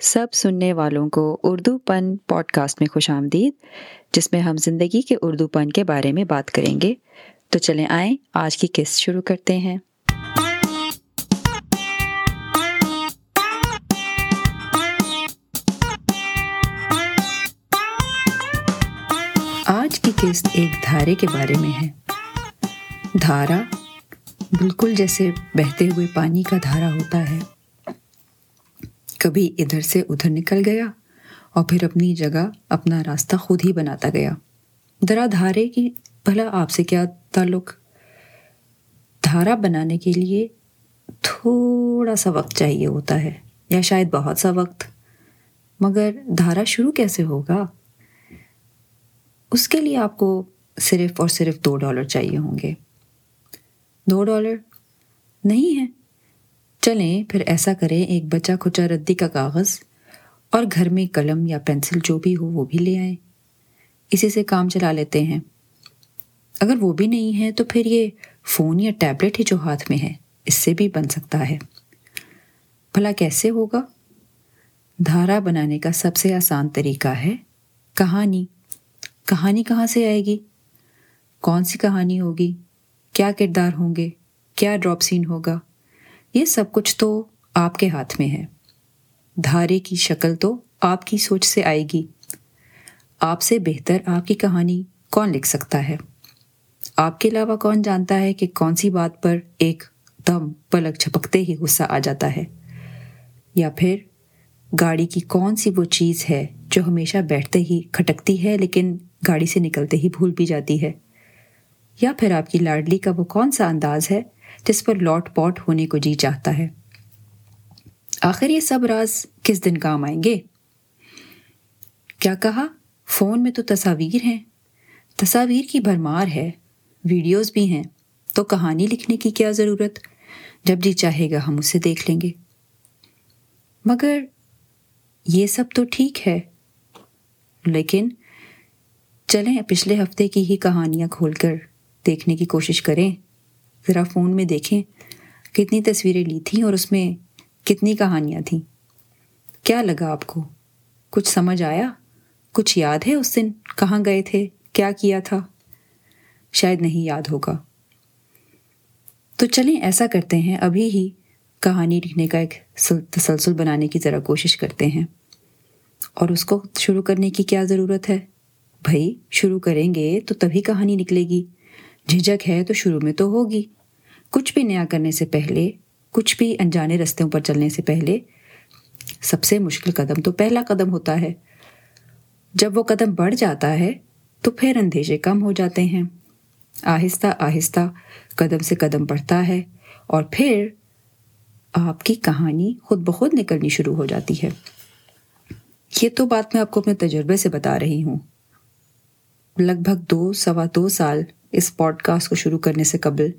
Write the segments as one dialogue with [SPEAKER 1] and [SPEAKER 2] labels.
[SPEAKER 1] سب سننے والوں کو اردو پن پوڈ کاسٹ میں خوش آمدید، جس میں ہم زندگی کے اردو پن کے بارے میں بات کریں گے۔ تو چلیں آئیں، آج کی قسط شروع کرتے ہیں۔ آج کی قسط ایک دھارے کے بارے میں ہے۔ دھارا بالکل جیسے بہتے ہوئے پانی کا دھارا ہوتا ہے۔ کبھی ادھر سے ادھر نکل گیا اور پھر اپنی جگہ اپنا راستہ خود ہی بناتا گیا۔ درا دھارے کی بھلا آپ سے کیا تعلق؟ دھارا بنانے کے لیے تھوڑا سا وقت چاہیے ہوتا ہے، یا شاید بہت سا وقت۔ مگر دھارا شروع کیسے ہوگا؟ اس کے لیے آپ کو صرف اور صرف دو ڈالر چاہیے ہوں گے۔ دو ڈالر نہیں ہے۔ چلیں، پھر ایسا کریں، ایک بچہ کھچا ردی کا کاغذ اور گھر میں قلم یا پینسل جو بھی ہو، وہ بھی لے آئیں۔ اسی سے کام چلا لیتے ہیں۔ اگر وہ بھی نہیں ہے، تو پھر یہ فون یا ٹیبلٹ ہی جو ہاتھ میں ہے، اس سے بھی بن سکتا ہے۔ بھلا کیسے ہوگا؟ دھارا بنانے کا سب سے آسان طریقہ ہے کہانی۔ کہانی کہاں سے آئے گی؟ کون سی کہانی ہوگی؟ کیا کردار ہوں گے؟ کیا ڈراپ سین ہوگا؟ یہ سب کچھ تو آپ کے ہاتھ میں ہے۔ دھارے کی شکل تو آپ کی سوچ سے آئے گی۔ آپ سے بہتر آپ کی کہانی کون لکھ سکتا ہے؟ آپ کے علاوہ کون جانتا ہے کہ کون سی بات پر ایک دم پلک چھپکتے ہی غصہ آ جاتا ہے؟ یا پھر گاڑی کی کون سی وہ چیز ہے جو ہمیشہ بیٹھتے ہی کھٹکتی ہے لیکن گاڑی سے نکلتے ہی بھول بھی جاتی ہے؟ یا پھر آپ کی لاڈلی کا وہ کون سا انداز ہے جس پر لوٹ پوٹ ہونے کو جی چاہتا ہے۔ آخر یہ سب راز کس دن کام آئیں گے؟ کیا کہا؟ فون میں تو تصاویر ہیں۔ تصاویر کی بھرمار ہے۔ ویڈیوز بھی ہیں۔ تو کہانی لکھنے کی کیا ضرورت؟ جب جی چاہے گا ہم اسے دیکھ لیں گے۔ مگر یہ سب تو ٹھیک ہے۔ لیکن چلیں پچھلے ہفتے کی ہی کہانیاں کھول کر دیکھنے کی کوشش کریں۔ ذرا فون میں دیکھیں کتنی تصویریں لی تھیں اور اس میں کتنی کہانیاں تھیں۔ کیا لگا آپ کو؟ کچھ سمجھ آیا؟ کچھ یاد ہے اس دن؟ کہاں گئے تھے؟ کیا کیا تھا؟ شاید نہیں یاد ہوگا۔ تو چلیں ایسا کرتے ہیں، ابھی ہی کہانی لکھنے کا ایک تسلسل بنانے کی ذرا کوشش کرتے ہیں۔ اور اس کو شروع کرنے کی کیا ضرورت ہے؟ بھائی، شروع کریں گے تو تبھی کہانی نکلے گی۔ جھجک ہے تو شروع میں تو ہوگی۔ کچھ بھی نیا کرنے سے پہلے، کچھ بھی انجانے رستوں پر چلنے سے پہلے، سب سے مشکل قدم تو پہلا قدم ہوتا ہے۔ جب وہ قدم بڑھ جاتا ہے، تو پھر اندیشے کم ہو جاتے ہیں۔ آہستہ آہستہ قدم سے قدم بڑھتا ہے اور پھر آپ کی کہانی خود بخود نکلنی شروع ہو جاتی ہے۔ یہ تو بات میں آپ کو اپنے تجربے سے بتا رہی ہوں۔ لگ بھگ دو، سوا دو سال اس پوڈ کاسٹ کو شروع کرنے سے قبل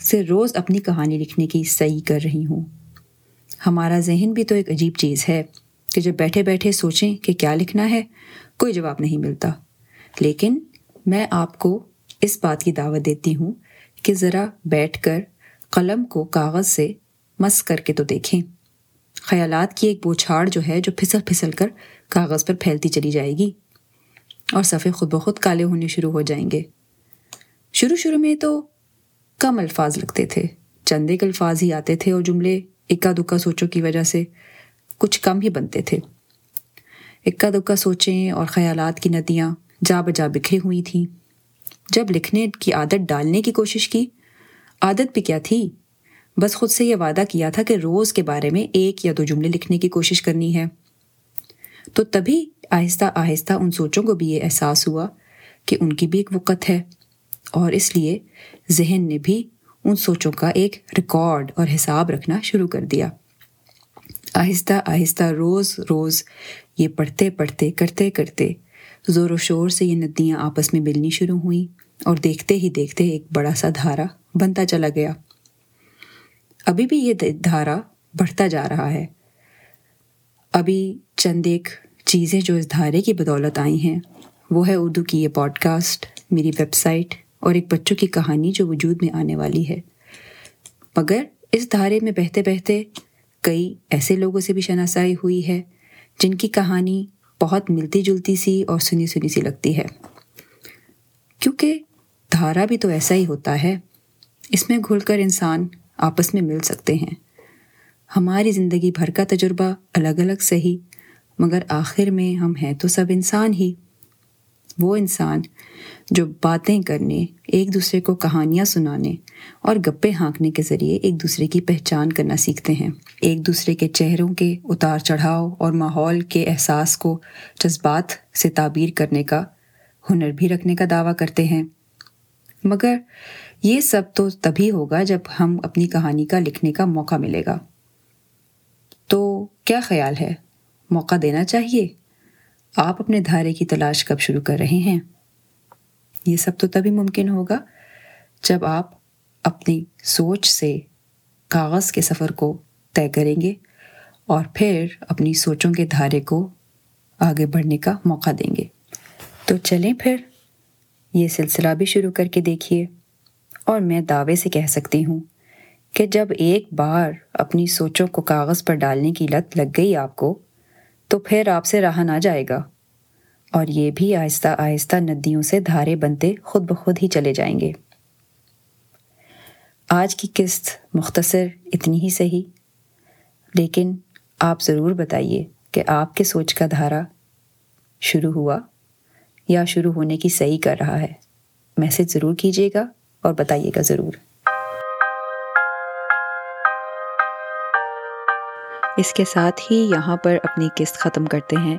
[SPEAKER 1] سے روز اپنی کہانی لکھنے کی صحیح کر رہی ہوں۔ ہمارا ذہن بھی تو ایک عجیب چیز ہے کہ جب بیٹھے بیٹھے سوچیں کہ کیا لکھنا ہے، کوئی جواب نہیں ملتا۔ لیکن میں آپ کو اس بات کی دعوت دیتی ہوں کہ ذرا بیٹھ کر قلم کو کاغذ سے مس کر کے تو دیکھیں۔ خیالات کی ایک بوچھاڑ جو ہے، جو پھسل پھسل کر کاغذ پر پھیلتی چلی جائے گی۔ اور صفحے خود بخود کالے ہونے شروع ہو جائیں گے۔ شروع شروع میں تو کم الفاظ لگتے تھے۔ چند ایک الفاظ ہی آتے تھے اور جملے اکا دکا سوچوں کی وجہ سے کچھ کم ہی بنتے تھے۔ اکا دکا سوچیں اور خیالات کی ندیاں جا بجا بکھری ہوئی تھیں۔ جب لکھنے کی عادت ڈالنے کی کوشش کی، عادت بھی کیا تھی؟ بس خود سے یہ وعدہ کیا تھا کہ روز کے بارے میں ایک یا دو جملے لکھنے کی کوشش کرنی ہے۔ تو تبھی آہستہ آہستہ ان سوچوں کو بھی یہ احساس ہوا کہ ان کی بھی ایک وقت ہے۔ اور اس لیے ذہن نے بھی ان سوچوں کا ایک ریکارڈ اور حساب رکھنا شروع کر دیا۔ آہستہ آہستہ روز روز یہ پڑھتے پڑھتے کرتے کرتے زور و شور سے یہ ندیاں آپس میں ملنی شروع ہوئیں اور دیکھتے ہی دیکھتے ایک بڑا سا دھارا بنتا چلا گیا۔ ابھی بھی یہ دھارا بڑھتا جا رہا ہے۔ ابھی چند ایک چیزیں جو اس دھارے کی بدولت آئی ہیں، وہ ہے اردو کی یہ پوڈ کاسٹ میری ویب سائٹ اور ایک بچوں کی کہانی جو وجود میں آنے والی ہے۔ مگر اس دھارے میں بہتے بہتے کئی ایسے لوگوں سے بھی شناسائی ہوئی ہے جن کی کہانی بہت ملتی جلتی سی اور سنی سنی سی لگتی ہے۔ کیونکہ دھارا بھی تو ایسا ہی ہوتا ہے، اس میں گھل کر انسان آپس میں مل سکتے ہیں۔ ہماری زندگی بھر کا تجربہ الگ الگ صحیح، مگر آخر میں ہم ہیں تو سب انسان ہی۔ وہ انسان جو باتیں کرنے، ایک دوسرے کو کہانیاں سنانے اور گپے ہانکنے کے ذریعے ایک دوسرے کی پہچان کرنا سیکھتے ہیں۔ ایک دوسرے کے چہروں کے اتار چڑھاؤ اور ماحول کے احساس کو جذبات سے تعبیر کرنے کا ہنر بھی رکھنے کا دعویٰ کرتے ہیں۔ مگر یہ سب تو تبھی ہوگا جب ہم اپنی کہانی کا لکھنے کا موقع ملے گا۔ تو کیا خیال ہے؟ موقع دینا چاہیے؟ آپ اپنے دھارے کی تلاش کب شروع کر رہے ہیں؟ یہ سب تو تبھی ممکن ہوگا جب آپ اپنی سوچ سے کاغذ کے سفر کو طے کریں گے اور پھر اپنی سوچوں کے دھارے کو آگے بڑھنے کا موقع دیں گے۔ تو چلیں پھر، یہ سلسلہ بھی شروع کر کے دیکھیے۔ اور میں دعوے سے کہہ سکتی ہوں کہ جب ایک بار اپنی سوچوں کو کاغذ پر ڈالنے کی لت لگ گئی آپ کو، تو پھر آپ سے رہا نہ جائے گا۔ اور یہ بھی آہستہ آہستہ ندیوں سے دھارے بنتے خود بخود ہی چلے جائیں گے۔ آج کی قسط مختصر اتنی ہی صحیح، لیکن آپ ضرور بتائیے کہ آپ کے سوچ کا دھارا شروع ہوا یا شروع ہونے کی صحیح کر رہا ہے۔ میسج ضرور کیجیے گا اور بتائیے گا ضرور۔ اس کے ساتھ ہی یہاں پر اپنی قسط ختم کرتے ہیں۔